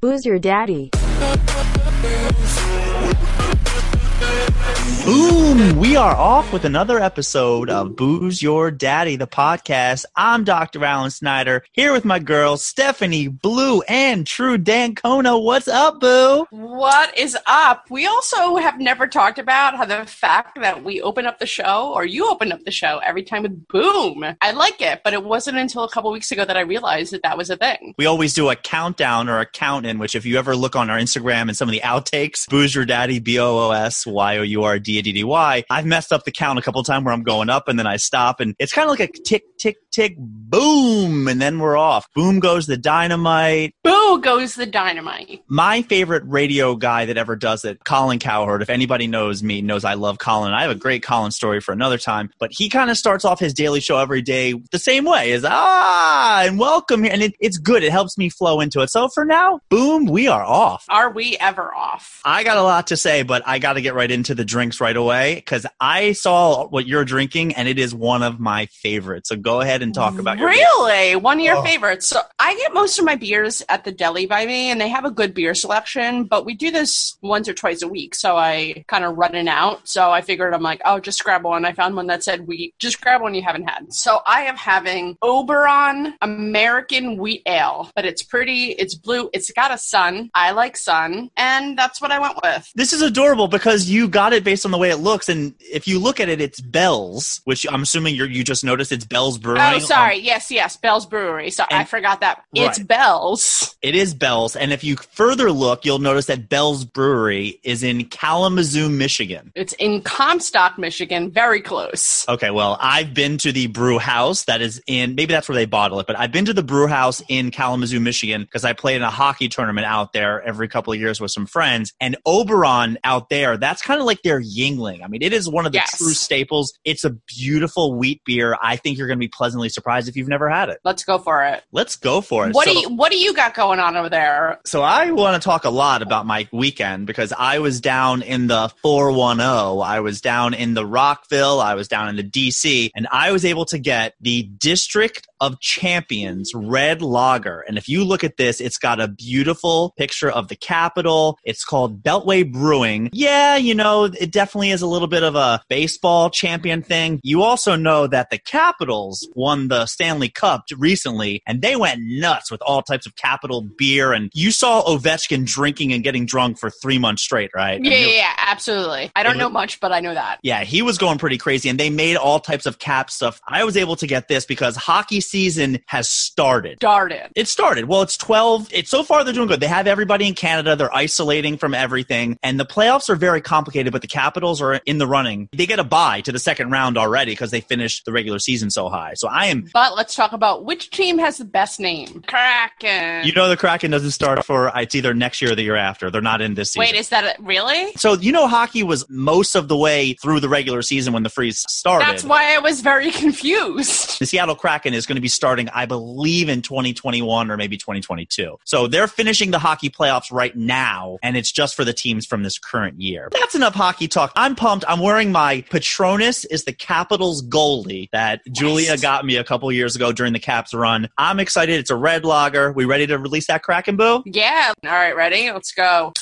Who's your daddy? Boom! We are off with another episode of Booze Your Daddy, the podcast. I'm Dr. Alan Snyder, here with my girls, Stephanie, Blue, and True Dancona. What's up, Boo? What is up? We also have never talked about how the fact that we open up the show, or you open up the show every time with boom. I like it, but it wasn't until a couple weeks ago that I realized that that was a thing. We always do a countdown or a count in, which if you ever look on our Instagram and some of the outtakes, Booze Your Daddy, B O O S Y O U R D A D D Y, I've messed up the count a couple times where I'm going up and then I stop, and it's kind of like a tick, tick, tick, boom, and then we're off. Boom goes the dynamite. Boo goes the dynamite. My favorite radio guy that ever does it, Colin Cowherd. If anybody knows me, knows I love Colin. I have a great Colin story for another time, but he kind of starts off his daily show every day the same way is ah, and welcome here. And it, it's good. It helps me flow into it. So for now, boom, we are off. Are we ever off? I got a lot to say, but I got to get right into the drinks right away because I saw what you're drinking and it is one of my favorites. So go ahead and talk about your Really? One of your Oh. favorites. So I get most of my beers at the deli by me, and they have a good beer selection, but we do this once or twice a week, so I kind of running out. So I figured I'm like, oh, just grab one. I found one that said wheat. Just grab one you haven't had. So I am having Oberon American Wheat Ale, but it's pretty, it's blue, it's got a sun. I like sun, and that's what I went with. This is adorable because you got it based on the way it looks, and if you look at it, it's Bell's, which I'm assuming you you just noticed it's Bell's Brewing. Oh, sorry. Yes, yes, Bell's Brewery. So I forgot that. It's Right. Bell's. It is Bell's, and if you further look, you'll notice that Bell's Brewery is in Kalamazoo, Michigan. It's in Comstock, Michigan, very close. Okay, well, I've been to the brew house that is in, maybe that's where they bottle it, but I've been to the brew house in Kalamazoo, Michigan, because I played in a hockey tournament out there every couple of years with some friends. And Oberon out there, that's kind of like their Yuengling. I mean, it is one of the Yes. true staples. It's a beautiful wheat beer. I think you're going to be pleasantly surprised if you've never had it. Let's go for it. Let's go for it. What So- do you What do you got going on over there? so I want to talk a lot about my weekend because I was down in the 410. I was down in the Rockville. I was down in the DC and I was able to get the District of Champions Red Lager. And if you look at this, it's got a beautiful picture of the Capitol. It's called Beltway Brewing. Yeah, you know, it definitely is a little bit of a baseball champion thing. You also know that the Capitals won the Stanley Cup recently and they went nuts with all types of Capital beer. And you saw Ovechkin drinking and getting drunk for three months straight, right? Yeah, yeah, yeah, absolutely. I don't It know was- much, but I know that. yeah, he was going pretty crazy, and they made all types of cap stuff. I was able to get this because hockey season has started. Started. It started. Well, it's 12. It's so far they're doing good. They have everybody in Canada. They're isolating from everything. And the playoffs are very complicated, but the Capitals are in the running. They get a bye to the second round already because they finished the regular season so high. So I am But let's talk about which team has the best name. Kraken. you know the Kraken doesn't start for uh, it's either next year or the year after. They're not in this season. Wait, is that it? really? so you know hockey was most of the way through the regular season when the freeze started. That's why I was very confused. The Seattle Kraken is going to be starting, I believe, in 2021 or maybe 2022. So they're finishing the hockey playoffs right now, and it's just for the teams from this current year. That's enough hockey talk. I'm pumped. I'm wearing my Patronus is the Capitals goalie that Julia Got me a couple years ago during the Caps run. I'm excited. It's a red lager. We ready to release that Kraken boo? Yeah. All right, ready? Let's go.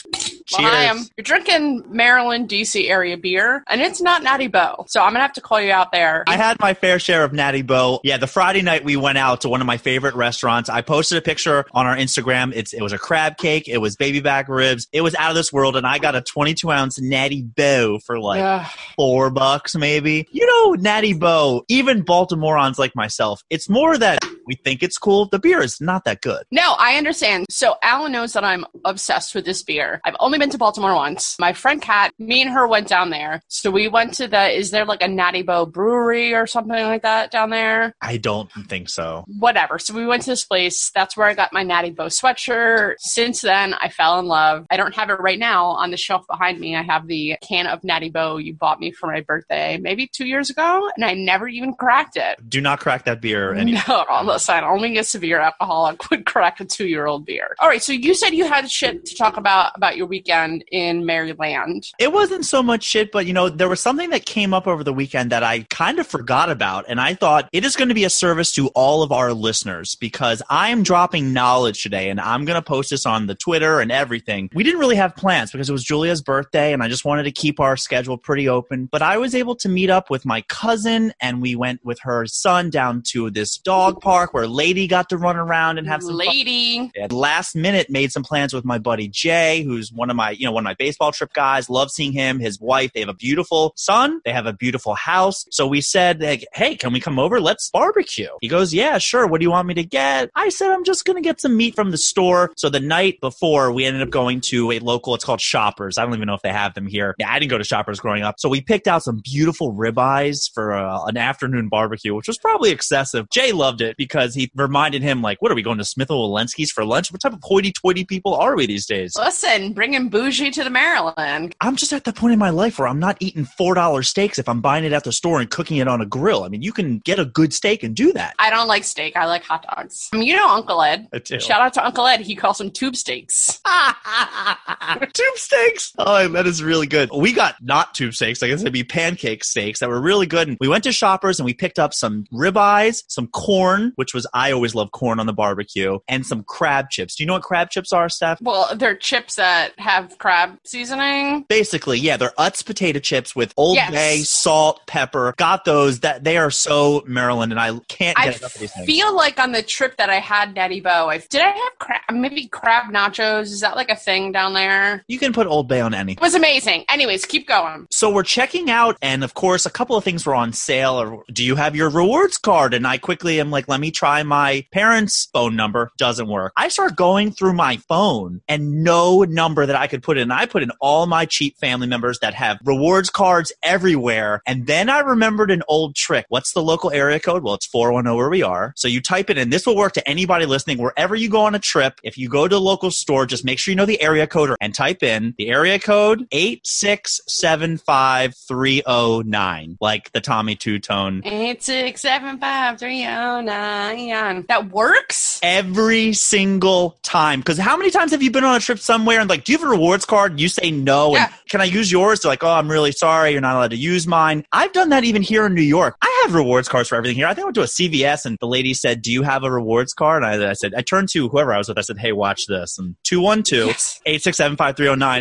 Well, Cheers. I'm, you're drinking Maryland, D.C. area beer, and it's not Natty Boh. So I'm going to have to call you out there. I had my fair share of Natty Boh. Yeah, the Friday night we went out to one of my favorite restaurants. I posted a picture on our Instagram. It's it was a crab cake. It was baby back ribs. It was out of this world, and I got a 22 ounce Natty Boh for like Ugh. four bucks, maybe. You know, Natty Boh. Even Baltimoreans like myself, it's more that we think it's cool. The beer is not that good. No, I understand. So Alan knows that I'm obsessed with this beer. I've only been to Baltimore once. My friend Kat, me and her went down there. So we went to the, is there like a Natty Boh brewery or something like that down there? I don't think so. Whatever. So we went to this place. That's where I got my Natty Boh sweatshirt. Since then, I fell in love. I don't have it right now on the shelf behind me. I have the can of Natty Boh you bought me for my birthday maybe two years ago, and I never even cracked it. Do not crack that beer. And No, listen, only a severe alcoholic would crack a two year old beer. All right, so you said you had shit to talk about about your weekend in Maryland. It wasn't so much shit, but you know, there was something that came up over the weekend that I kind of forgot about. And I thought it is going to be a service to all of our listeners because I am dropping knowledge today and I'm going to post this on the Twitter and everything. We didn't really have plans because it was Julia's birthday and I just wanted to keep our schedule pretty open. But I was able to meet up with my cousin and we went with her son down to this dog park where Lady got to run around and have some fun. Lady. At last minute, made some plans with my buddy Jay, who's one of my, you know, one of my baseball trip guys. Love seeing him, his wife. They have a beautiful son. They have a beautiful house. So we said, like, hey, can we come over? Let's barbecue. He goes, yeah, sure. What do you want me to get? I said, I'm just going to get some meat from the store. So the night before, we ended up going to a local, it's called Shoppers. I don't even know if they have them here. Yeah, I didn't go to Shoppers growing up. So we picked out some beautiful ribeyes for uh, an afternoon barbecue, which was probably excessive. Jay loved it because he reminded him, like, what are we going to Smith and Wollensky's for lunch? What type of hoity toity people are we these days? Listen, bringing bougie to the Maryland. I'm just at the point in my life where I'm not eating $4 steaks if I'm buying it at the store and cooking it on a grill. I mean, you can get a good steak and do that. I don't like steak. I like hot dogs. I mean, you know Uncle Ed. I do. Shout out to Uncle Ed. He calls them tube steaks. tube steaks. Oh, that is really good. We got not tube steaks. I guess it'd be pancake steaks that were really good. And we went to Shoppers and we picked up some ribeyes, some corn, which was I always love corn on the barbecue, and some crab chips. Do you know what crab chips are, Steph? Well, they're chips that have crab seasoning. Basically, yeah, they're Utz potato chips with Old Yes. Bay, salt, pepper. Got those. That they are so Maryland, and I can't I get enough of these things. feel like on the trip that I had Natty Boh, I, did I have crab, maybe crab nachos? Is that like a thing down there? you can put Old Bay on anything. It was amazing. Anyways, keep going. So we're checking out, and of course, a couple of things were on sale. Or do you have your rewards card? And I quickly am like, let me me try my parents' phone number. Doesn't work. I start going through my phone and no number that I could put in. I put in all my cheap family members that have rewards cards everywhere. And then I remembered an old trick. What's the local area code? Well, it's 410 where we are. So you type it in. This will work to anybody listening. Wherever you go on a trip, if you go to a local store, just make sure you know the area code and type in the area code 8675309, like the Tommy Tutone. 8675309. Yeah, That works? Every single time. Because how many times have you been on a trip somewhere and, like, do you have a rewards card? You say no. Yeah. And can I use yours? They're like, oh, I'm really sorry. You're not allowed to use mine. I've done that even here in New York. I have rewards cards for everything here. I think I went to a CVS and the lady said, do you have a rewards card? And I, I said, I turned to whoever I was with. I said, hey, watch this. And 212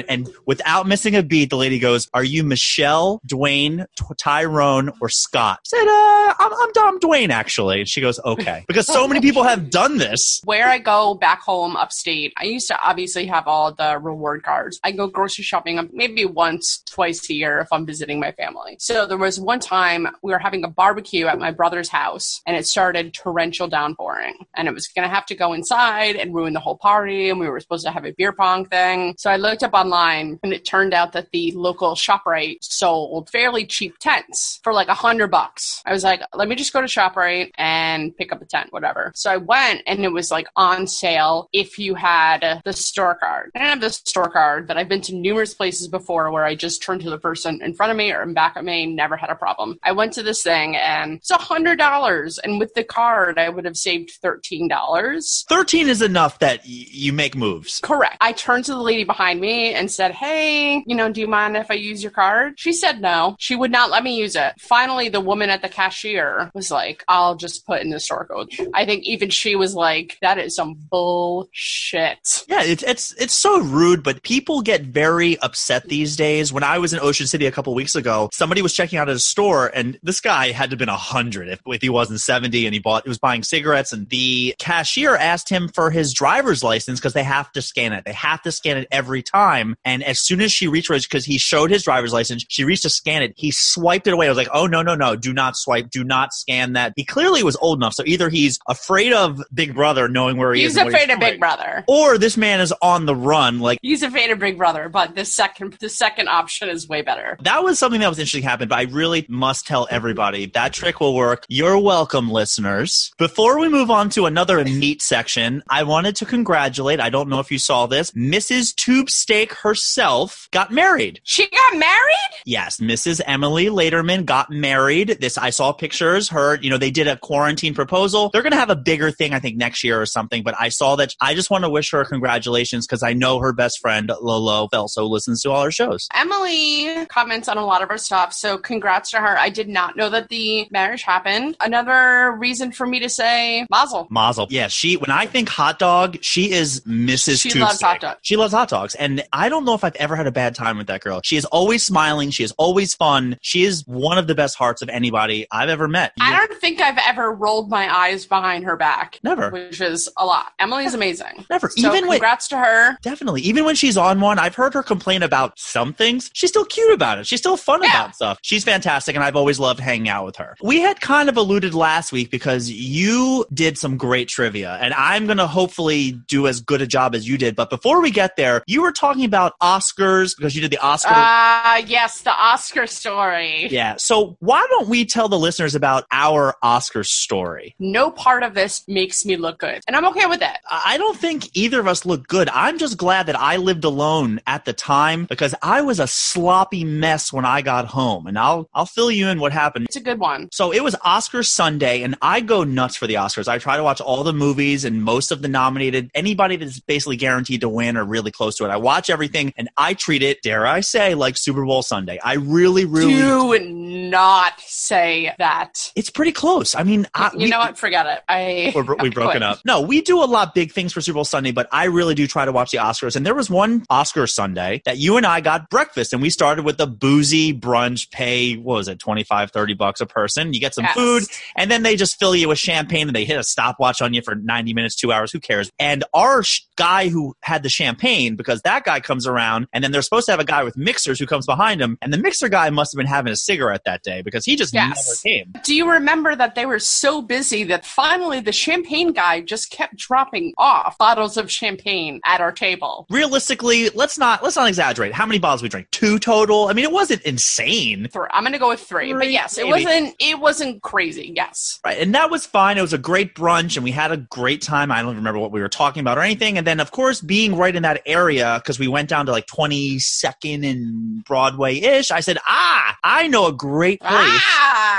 And without missing a beat, the lady goes, are you Michelle, Dwayne, Tyrone, or Scott? I said, uh, I'm, I'm Dom Dwayne, actually. And she goes, okay. Because so many people have done this. Where I go back home upstate, I used to obviously have all the reward cards. I go grocery shopping um, maybe once, twice a year if I'm visiting my family. So there was one time we were having a barbecue at my brother's house and it started torrential downpouring and it was going to have to go inside and ruin the whole party and we were supposed to have a beer pong thing. So I looked up online and it turned out that the local ShopRite sold fairly cheap tents for like a hundred bucks. I was like, let me just go to ShopRite and pick up a tent, whatever. So I went and it was like on sale if you had the store card. I didn't have the store card, but I've been to numerous places before where I just turned to the person in front of me or in back of me, never had a problem. I went to this thing and it's a hundred dollars. And with the card, I would have saved thirteen dollars. 13 is enough that y- you make moves. Correct. I turned to the lady behind me and said, Hey, you know, do you mind if I use your card? She said no. She would not let me use it. Finally, the woman at the cashier was like, I'll just put in the store I think even she was like, That is some bullshit. Yeah, it's it's it's so rude, but people get very upset these days. When I was in Ocean City a couple weeks ago, somebody was checking out at a store, and this guy had to have been hundred if, if he wasn't seventy, and he bought he was buying cigarettes, and the cashier asked him for his driver's license because they have to scan it. They have to scan it every time, and as soon as she reached because he showed his driver's license, she reached to scan it. He swiped it away. I was like, oh no no no, do not swipe, do not scan that. He clearly was old enough, so either he's afraid of Big Brother knowing where he He's is, and what afraid of Big Brother. or this man is on the run. Like He's afraid of Big Brother, but the second the second option is way better. that was something that was interesting happened, but I really must tell everybody that trick will work. You're welcome, listeners. Before we move on to another meat section, I wanted to congratulate, I don't know if you saw this, Mrs. tube steak herself got married. She got married? Yes, Mrs. Emily Laterman got married. This I saw pictures. Her, you know, they did a quarantine proposal. They're going to have a bigger thing, I think, next year or something. But I saw that. I just want to wish her congratulations because I know her best friend Lolo also listens to all her shows. Emily comments on a lot of her stuff, so congrats to her. I did not know that the marriage happened. Another reason for me to say Mazel. Mazel. Yeah, she. When I think hot dog, she is Mrs. She Tube loves hot dogs. She loves hot dogs, and I don't know if I've ever had a bad time with that girl. She is always smiling. She is always fun. She is one of the best hearts of anybody I've ever met. I don't think I've ever rolled my eyes behind her back. Never. Which is a lot. Emily's amazing. Never. So Even when congrats to her. Definitely. Even when she's on one, I've heard her complain about some things. She's still cute about it. She's still fun Yeah. about stuff. She's fantastic, and I've always loved hanging out with her. We had kind of alluded last week because you did some great trivia, and I'm going to hopefully do as good a job as you did. But before we get there, you were talking about Oscars because you did the Oscar. Uh yes, the Oscar story. yeah. So why don't we tell the listeners about our Oscar story? No part of this makes me look good. And I'm okay with it. I don't think either of us look good. I'm just glad that I lived alone at the time because I was a sloppy mess when I got home. And I'll I'll fill you in what happened. It's a good one. So it was Oscar Sunday, and I go nuts for the Oscars. I try to watch all the movies and most of the nominated. Anybody that's basically guaranteed to win or really close to it. I watch everything, and I treat it, dare I say, like Super Bowl Sunday. I really, really. Do not say that. It's pretty close. I mean, I, you we- know Forget it. I we're, we've broken quit. up. No, we do a lot big things for Super Bowl Sunday, but I really do try to watch the Oscars. And there was one Oscar Sunday that you and I got breakfast, and we started with the boozy brunch pay, what was it, 25, 30 bucks a person? You get some Yes. food, and then they just fill you with champagne and they hit a stopwatch on you for 90 minutes, two hours. Who cares? And our sh- guy who had the champagne, because that guy comes around, and then they're supposed to have a guy with mixers who comes behind him, and the mixer guy must have been having a cigarette that day because he just Yes. never came. Do you remember that they were so busy that finally the champagne guy just kept dropping off bottles of champagne at our table? realistically, let's not let's not exaggerate. How many bottles we drank? Two total. I mean, it wasn't insane, Three. I'm going to go with three, but Three, yes, it wasn't. It wasn't crazy. Yes, right? And that was fine. It was a great brunch, and we had a great time. I don't remember what we were talking about or anything. And then, of course, being right in that area because we went down to like Twenty Second and Broadway ish. I said, Ah, I know a great place. ah,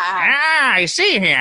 Ah, I see here.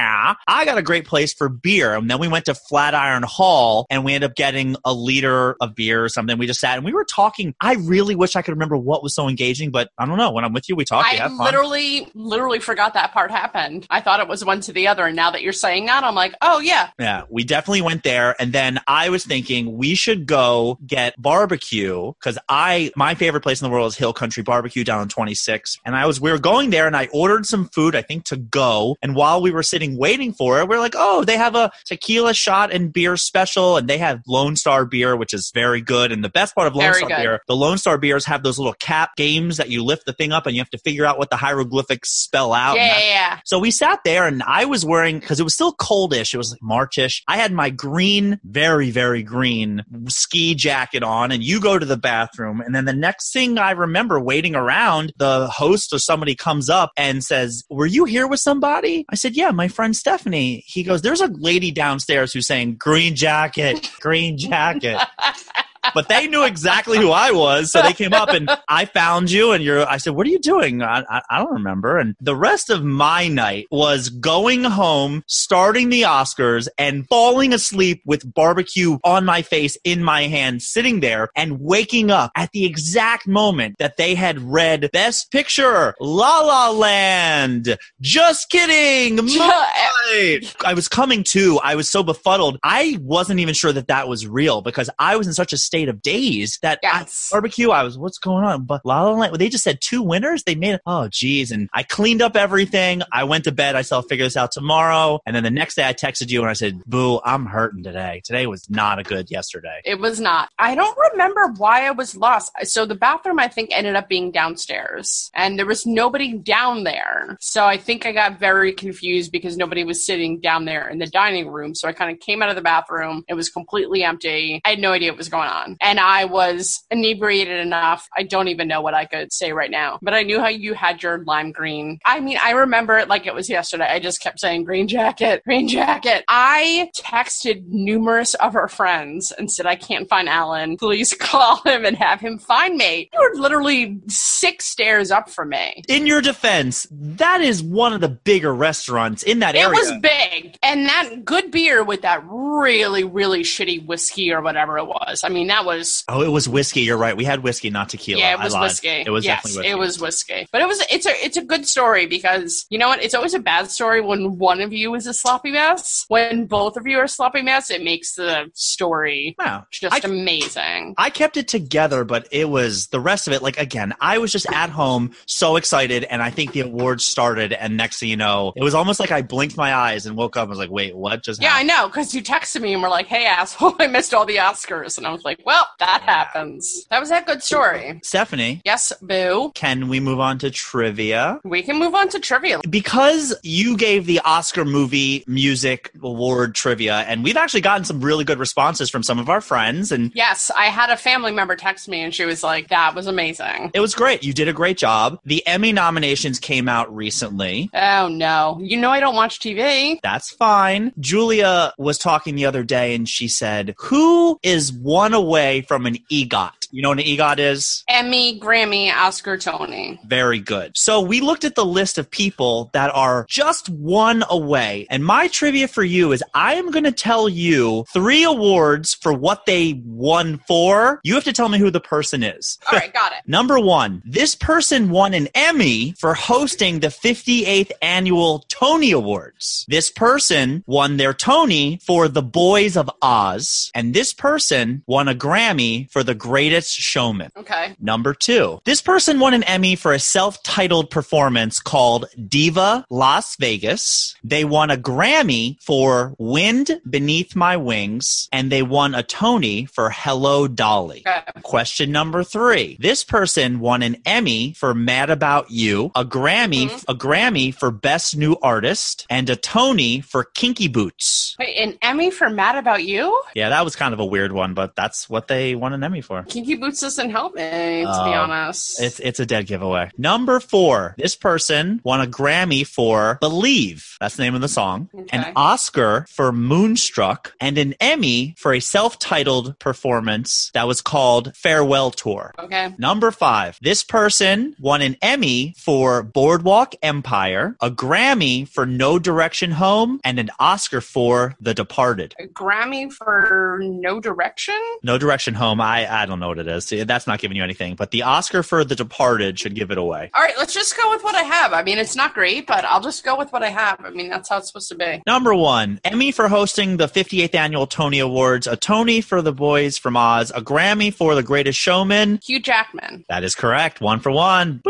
I got a great place for beer. And then we went to Flatiron Hall and we ended up getting a liter of beer or something. We just sat and we were talking. I really wish I could remember what was so engaging, but I don't know. When I'm with you, we talk. I literally, literally forgot that part happened. I thought it was one to the other, and now that you're saying that, I'm like, oh yeah, Yeah, we definitely went there. And then I was thinking we should go get barbecue because I, my favorite place in the world is Hill Country Barbecue down on 26. And I was, we were going there and I ordered some food, I think to go. And while we were sitting waiting for it, we are like, oh, they have a tequila shot and beer special. And they have Lone Star beer, which is very good. And the best part of Lone Very Star good. beer, the Lone Star beers have those little cap games that you lift the thing up and you have to figure out what the hieroglyphics spell out. yeah, yeah, yeah. so we sat there and I was wearing, because it was still coldish, it was like Marchish. I had my green, very, very green ski jacket on, and you go to the bathroom. And then the next thing I remember waiting around, the host or somebody comes up and says, Were you here with somebody? I said, Yeah, my friend Stephanie. He goes, There's a lady downstairs who's saying, Green jacket, green jacket. but they knew exactly who I was, so they came up and I found you, and you're. I said, "What are you doing?" I, I, I don't remember. And the rest of my night was going home, starting the Oscars, and falling asleep with barbecue on my face, in my hand, sitting there, and waking up at the exact moment that they had read Best Picture, La La Land. Just kidding. I was coming to. I was so befuddled. I wasn't even sure that that was real because I was in such a state of daze that I- barbecue. I was, what's going on? But La La Land, they just said two winners. They made, oh, geez. And I cleaned up everything. I went to bed. I said, I'll figure this out tomorrow. And then the next day I texted you and I said, boo, I'm hurting today. Today was not a good yesterday. It was not. I don't remember why I was lost. So the bathroom, I think, ended up being downstairs, and there was nobody down there. So I think I got very confused because nobody was sitting down there in the dining room. So I kind of came out of the bathroom. It was completely empty. I had no idea what was going on. On. And I was inebriated enough. I don't even know what I could say right now, but I knew how you had your lime green. I mean, I remember it like it was yesterday. I just kept saying green jacket, green jacket. I texted numerous of our friends and said, I can't find Alan. Please call him and have him find me. You were literally six stairs up from me. In your defense, that is one of the bigger restaurants in that It area. was big. And that good beer with that really, really shitty whiskey or whatever it was. I mean, that was oh, it was whiskey. You're right. We had whiskey, not tequila. yeah, it I was whiskey. It was yes, definitely whiskey. it was whiskey. But it was it's a it's a good story because you know what? It's always a bad story when one of you is a sloppy mess. When both of you are sloppy mess, it makes the story Wow. just I- amazing. I kept it together, but it was the rest of it. Like again, I was just at home, so excited, and I think the awards started, and next thing you know, it was almost like I blinked my eyes and woke up. Was like, "Wait, what just Yeah, I know, because you texted me and were like, hey, asshole, I missed all the Oscars. And I was like, well, that happens. That was that good story. Stephanie, Yes, boo. can we move on to trivia? We can move on to trivia. Because you gave the Oscar movie music award trivia, and we've actually gotten some really good responses from some of our friends, and Yes, I had a family member text me and she was like, that was amazing. it was great. You did a great job. The Emmy nominations came out recently. Oh, no. You know I don't watch TV. That's fine. Julia was talking the other day and she said, Who is one away from an EGOT? You know what an EGOT is? Emmy, Grammy, Oscar, Tony. Very good. So we looked at the list of people that are just one away. And my trivia for you is I am going to tell you three awards for what they won for. You have to tell me who the person is. All right, got it. Number one, this person won an Emmy for hosting the 58th annual Tony Awards. This person won their Tony for The Boys of Oz. And this person won a Grammy for The Greatest Showman. Okay. Number two, this person won an Emmy for a self titled performance called Diva Las Vegas. They won a Grammy for Wind Beneath My Wings, and they won a Tony for Hello Dolly. Okay. Question number three. This person won an Emmy for Mad About You, a Grammy, Mhm. a Grammy for Best New Artist, and a Tony for Kinky Boots. Wait, an Emmy for Mad About You? Yeah, that was kind of a weird one, but that's what they won an Emmy for. Kinky Boots doesn't help me, to Oh, be honest. It's it's a dead giveaway. Number four. This person won a Grammy for "Believe." That's the name of the song. Okay. An Oscar for "Moonstruck" and an Emmy for a self-titled performance that was called "Farewell Tour." okay. Number five. This person won an Emmy for Boardwalk Empire, a Grammy for No Direction Home, and an Oscar for The Departed. A Grammy for No Direction? No Direction Home. I I don't know what it is. That's not giving you anything. But the Oscar for The Departed should give it away. All right, let's just go with what I have. I mean, it's not great, but I'll just go with what I have. I mean, that's how it's supposed to be. Number one, Emmy for hosting the 58th annual Tony Awards, a Tony for the Boys from Oz, a Grammy for The Greatest Showman. Hugh Jackman. That is correct. One for one.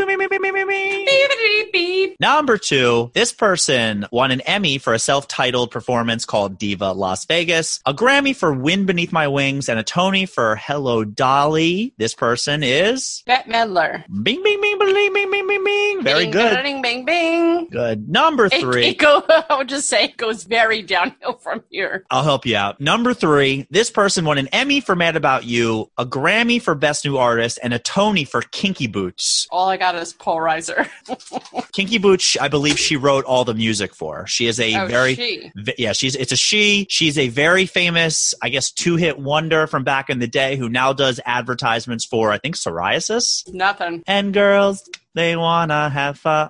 Number two, this person won an Emmy for a self titled performance called Diva Las Vegas, a Grammy for Wind Beneath My Wings, and a Tony for Hello Dolly. This person is. Bette Midler. Bing, bing, bing, bing, bing, bing, bing, bing. Very Bing, good. Bing, bing, bing. Good. Number three. it go, I would just say it goes very downhill from here. I'll help you out. Number three, this person won an Emmy for Mad About You, a Grammy for Best New Artist, and a Tony for Kinky Boots. All I got is Paul Reiser. Kinky Boots, I believe she wrote all the music for. She is a oh, very she. v- yeah, she's it's a she. She's a very famous, I guess, two hit wonder from back in the day who now does advertisements for I think psoriasis. Nothing. And girls, they wanna have fun.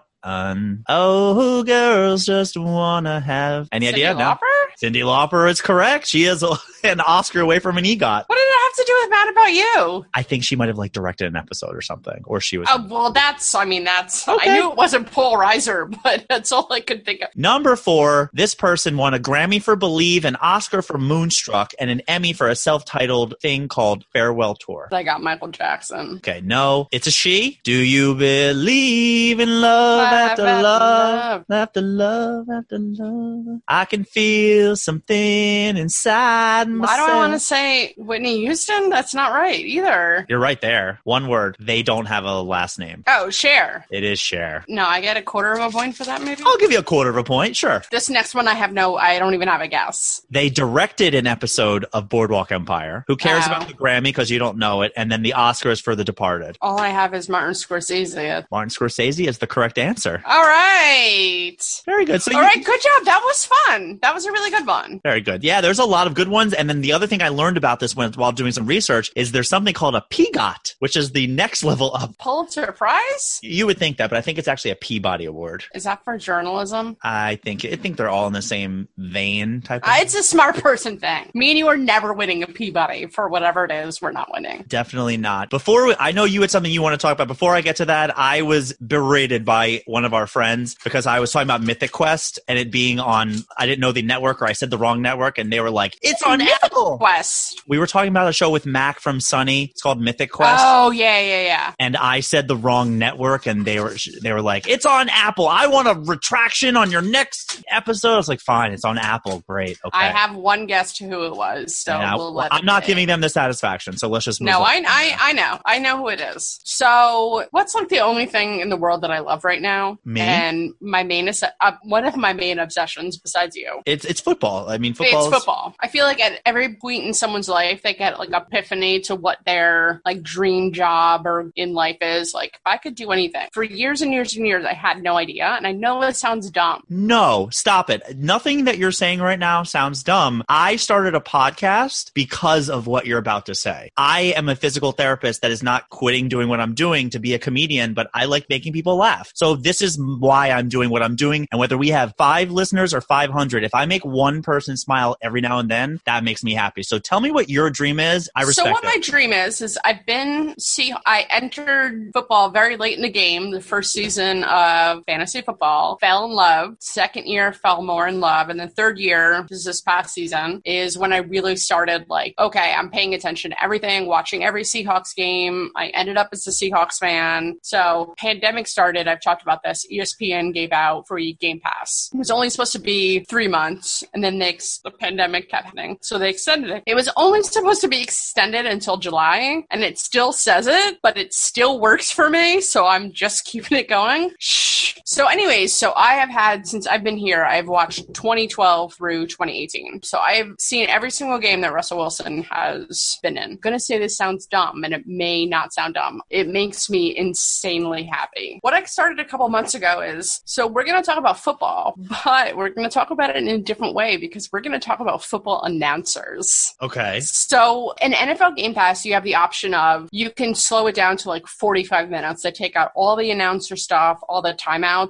Oh, girls just wanna have any idea? No. Cyndi Lauper is correct. She is an Oscar away from an EGOT. What did it have to do with Mad About You? I think she might have like directed an episode or something, or she was. Oh, well, that's, I mean, that's, Okay. I knew it wasn't Paul Reiser, but that's all I could think of. Number four, this person won a Grammy for Believe, an Oscar for Moonstruck, and an Emmy for a self-titled thing called Farewell Tour. I got Michael Jackson. Okay, no, it's a she. Do you believe in love Love after after love, after love, after love? I can feel something inside Why myself. do I want to say Whitney Houston? That's not right either. You're right there. One word. They don't have a last name. Oh, Cher. It is Cher. No, I get a quarter of a point for that, maybe. I'll give you a quarter of a point. Sure. This next one, I have no. I don't even have a guess. They directed an episode of Boardwalk Empire. Who cares Oh. about the Grammy because you don't know it? And then the Oscars for The Departed. All I have is Martin Scorsese. Martin Scorsese is the correct answer. All right. Very good. So All you- right. Good job. That was fun. That was a really good one. Very good. Yeah, there's a lot of good ones. And then the other thing I learned about this when, while doing some research is there's something called a PEGOT, which is the next level up. Pulitzer Prize? You would think that, but I think it's actually a Peabody Award. Is that for journalism? I think I think they're all in the same vein type. Of Uh, it's a smart person thing. Me and you are never winning a Peabody for whatever it is. We're not winning. Definitely not. Before we, I know you had something you want to talk about. Before I get to that, I was berated by one of our friends because I was talking about Mythic Quest and it being on. I didn't know the network, or I said the wrong network, and they were like, "It's on Apple." Quest. We were talking about a show with Mac from Sunny. It's called Mythic Quest. Oh yeah, yeah, yeah. and I said the wrong network, and they were they were like, "It's on Apple. I want a retraction on your next episode." I was like, "Fine, it's on Apple. Great, okay." I have one guess to who it was, so I- we'll let I'm not giving them the satisfaction, so let's just move No, on. I, I I know. I know who it is. So, what's like the only thing in the world that I love right now? Me? And my main is uh, one of my main obsessions besides you. It's it's football. I mean, football. It's football. I feel like at every point in someone's life, they get like epiphany to what their like dream job or in life is. Like, if I could do anything for years and years and years, I had no idea. And I know it sounds dumb. No, stop it. Nothing that you're saying right now sounds dumb. I started a podcast because of what you're about to say. I am a physical therapist that is not quitting doing what I'm doing to be a comedian, but I like making people laugh. So this is why I'm doing what I'm doing. And whether we have five listeners or 500, if I make one person smile every now and then, that makes me happy. So tell me what your dream is. I respect so what it. my dream is is I've been see I entered football very late in the game, the first season of fantasy football, fell in love. Second year fell more in love, and the third year, which is this past season, is when I really started like, okay, I'm paying attention to everything, watching every Seahawks game. I ended up as a Seahawks fan. So pandemic started. I've talked about this. ESPN gave out free Game Pass. It was only supposed to be three months, and then they ex- the pandemic kept happening, so they extended it. It was only supposed to be extended until July, and it still says it, but it still works for me, so I'm just keeping it going. Shh. So, anyways, so I have had since I've been here, I've watched 2012 through 2018. So I've seen every single game that Russell Wilson has been in. I'm gonna say this sounds dumb, and it may not sound dumb. It makes me insanely happy. What I started a couple months ago is so we're gonna talk about football, but we're gonna talk about it in a different way because we're gonna talk about football announcers. okay. So in NFL Game Pass, you have the option of you can slow it down to like 45 minutes. They take out all the announcer stuff, all the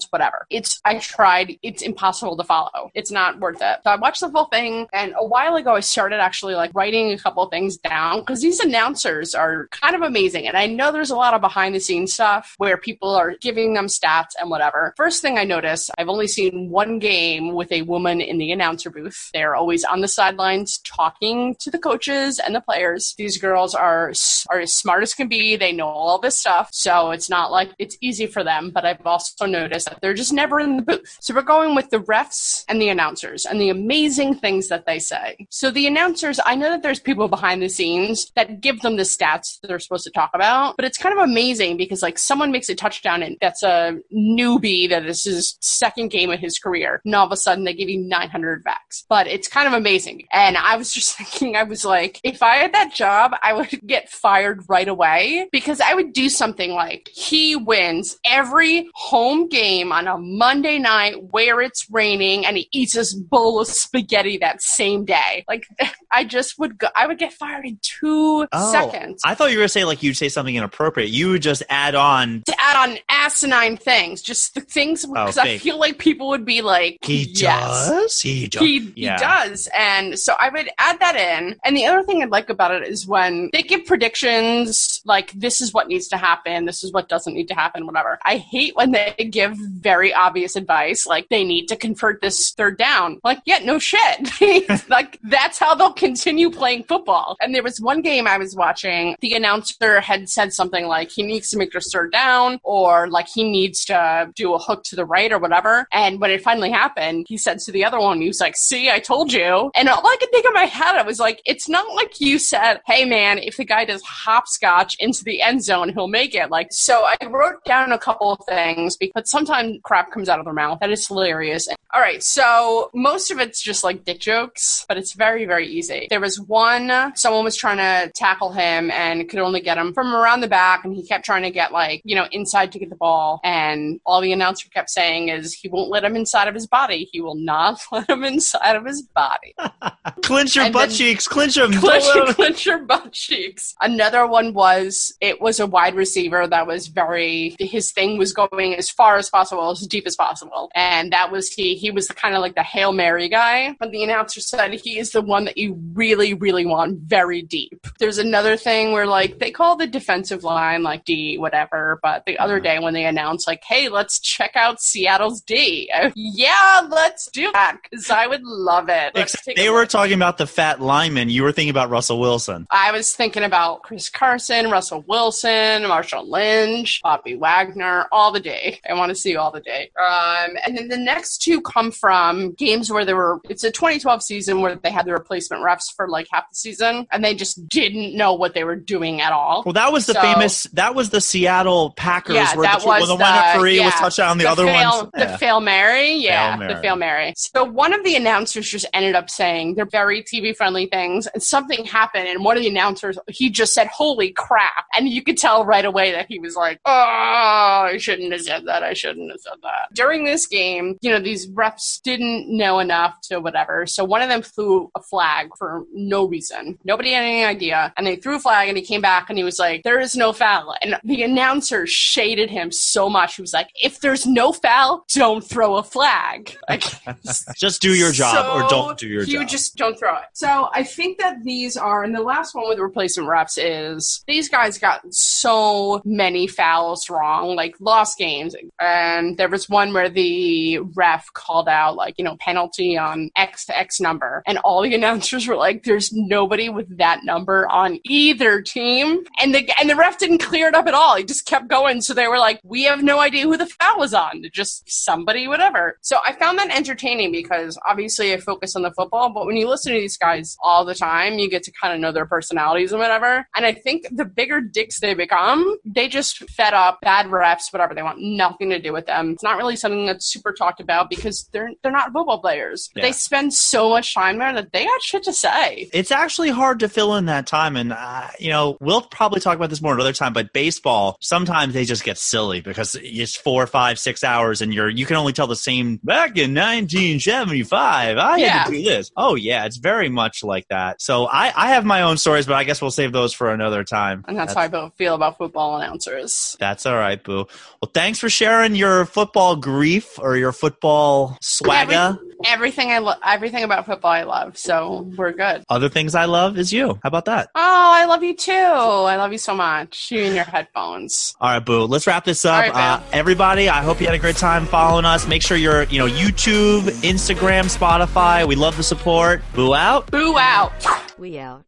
whatever. It's I tried. It's impossible to follow. It's not worth it. So I watched the full thing, and a while ago I started actually like writing a couple things down because these announcers are kind of amazing, and I know there's a lot of behind the scenes stuff where people are giving them stats and whatever. First thing I noticed, I've only seen one game with a woman in the announcer booth. They're always on the sidelines talking to the coaches and the players. These girls are are as smart as can be. They know all this stuff, so it's not like it's easy for them. But I've also noticed that they're just never in the booth. So we're going with the refs and the announcers and the amazing things that they say. So the announcers, I know that there's people behind the scenes that give them the stats that they're supposed to talk about, but it's kind of amazing because like someone makes a touchdown and that's a newbie that is his second game of his career, and all of a sudden they give you 900 backs. But it's kind of amazing. And I was just thinking, I was like, if I had that job, I would get fired right away because I would do something like he wins every home game on a Monday night where it's raining and he eats his bowl of spaghetti that same day. Like I just would go, I would get fired in two Oh, seconds. I thought you were gonna say like you'd say something inappropriate. You would just add on. to add on asinine things, just the things oh, because I Oh, fake. feel like people would be like, He yes. does. He does. He, yeah. he does. And so I would add that in. And the other thing I'd like about it is when they give predictions like this is what needs to happen, this is what doesn't need to happen, whatever. I hate when they give very obvious advice, like they need to convert this third down. Like, yeah, no shit. like that's how they'll continue playing football. And there was one game I was watching. The announcer had said something like he needs to make this third down, or like he needs to do a hook to the right or whatever. And when it finally happened, he said to the other one, he was like, "See, I told you." And all I could think in my head, I was like, "It's not like you said, hey man, if the guy does hopscotch into the end zone, he'll make it." Like, so I wrote down a couple of things because sometimes crap comes out of their mouth. That is hilarious. All right, so most of it's just like dick jokes, but it's very, very easy. There was one, someone was trying to tackle him and could only get him from around the back, and he kept trying to get like, you know, inside to get the ball. And all the announcer kept saying is he won't let him inside of his body. He will not let him inside of his body. clinch your And butt cheeks, clinch them. clench, clench your butt cheeks. Another one was it was a wide receiver that was very his thing was going as far as possible, as deep as possible, and that was he. He was kind of like the hail mary guy. But the announcer said he is the one that you really, really want very deep. There's another thing where like they call the defensive line like D whatever, but the other day when they announced like, hey, let's check out Seattle's D. I- yeah, let's do that because I would love it. Let's Except take a they were talking about the fat lineman. You were thinking about Russell Wilson. I was thinking about Chris Carson, Russell Wilson, Marshawn Lynch, Bobby Wagner, all the day. I want to see all the day. Um, and then the next two come from games where there were, it's a 2012 season where they had the replacement refs for like half the season and they just didn't know what they were doing at all. Well, that was the So- famous. That was the Seattle Packers. Yeah, where that the, was where the, the, one referee was yeah, touchdown. The, other fail, ones. the fail Mary, yeah, Hail Mary. the fail Mary. So one of the announcers just ended up saying they're very TV friendly things, and something happened, and one of the announcers he just said "Holy crap!" and you could tell right away that he was like, "Oh, I shouldn't have said that. I shouldn't have said that." During this game, you know, these refs didn't know enough to whatever, so one of them flew a flag for no reason. Nobody had any idea, and they threw a flag, and he came back, and he was like, "There is no foul," and the announcer shaded him so much. He was like, "If there's no foul, don't throw a flag." Like, Just do your job or don't do your you job. just don't throw it. So I think that these are, and the last one with the replacement reps is these guys got so many fouls wrong, like lost games. And there was one where the ref called out, like, you know, penalty on X to X number. And all the announcers were like, there's nobody with that number on either team. And the, and the ref didn't clear it up at all. He just kept going. So they were like, we have no idea who the foul was on. Just somebody, whatever. So I found that entertaining because obviously I focus on the football, but when you listen to these guys all the time, you get to kind of know their personalities and whatever. And I think the bigger dicks they become, they just fed up bad refs, whatever. They want nothing to do with them. It's not really something that's super talked about because they're they're not football players. But Yeah. They spend so much time there that they got shit to say. it's actually hard to fill in that time and uh, you know we'll probably talk about this more another time but baseball sometimes they just get silly because it's four five six hours and you're you can only tell the same back in 1975 i Yeah. had to do this oh yeah it's very much like that so i i have my own stories but i guess we'll save those for another time And that's, how I feel about football announcers. that's all right boo well thanks for sharing your football grief or your football swagger Every- everything I love, everything about football I love. So we're good. other things i love is you how about that Oh, I love you too. I love you so much. You and your headphones. All right, Boo. Let's wrap this up. All right, uh, everybody, I hope you had a great time following us. Make sure you're, you know, YouTube, Instagram, Spotify. We love the support. Boo out. Boo out. We out.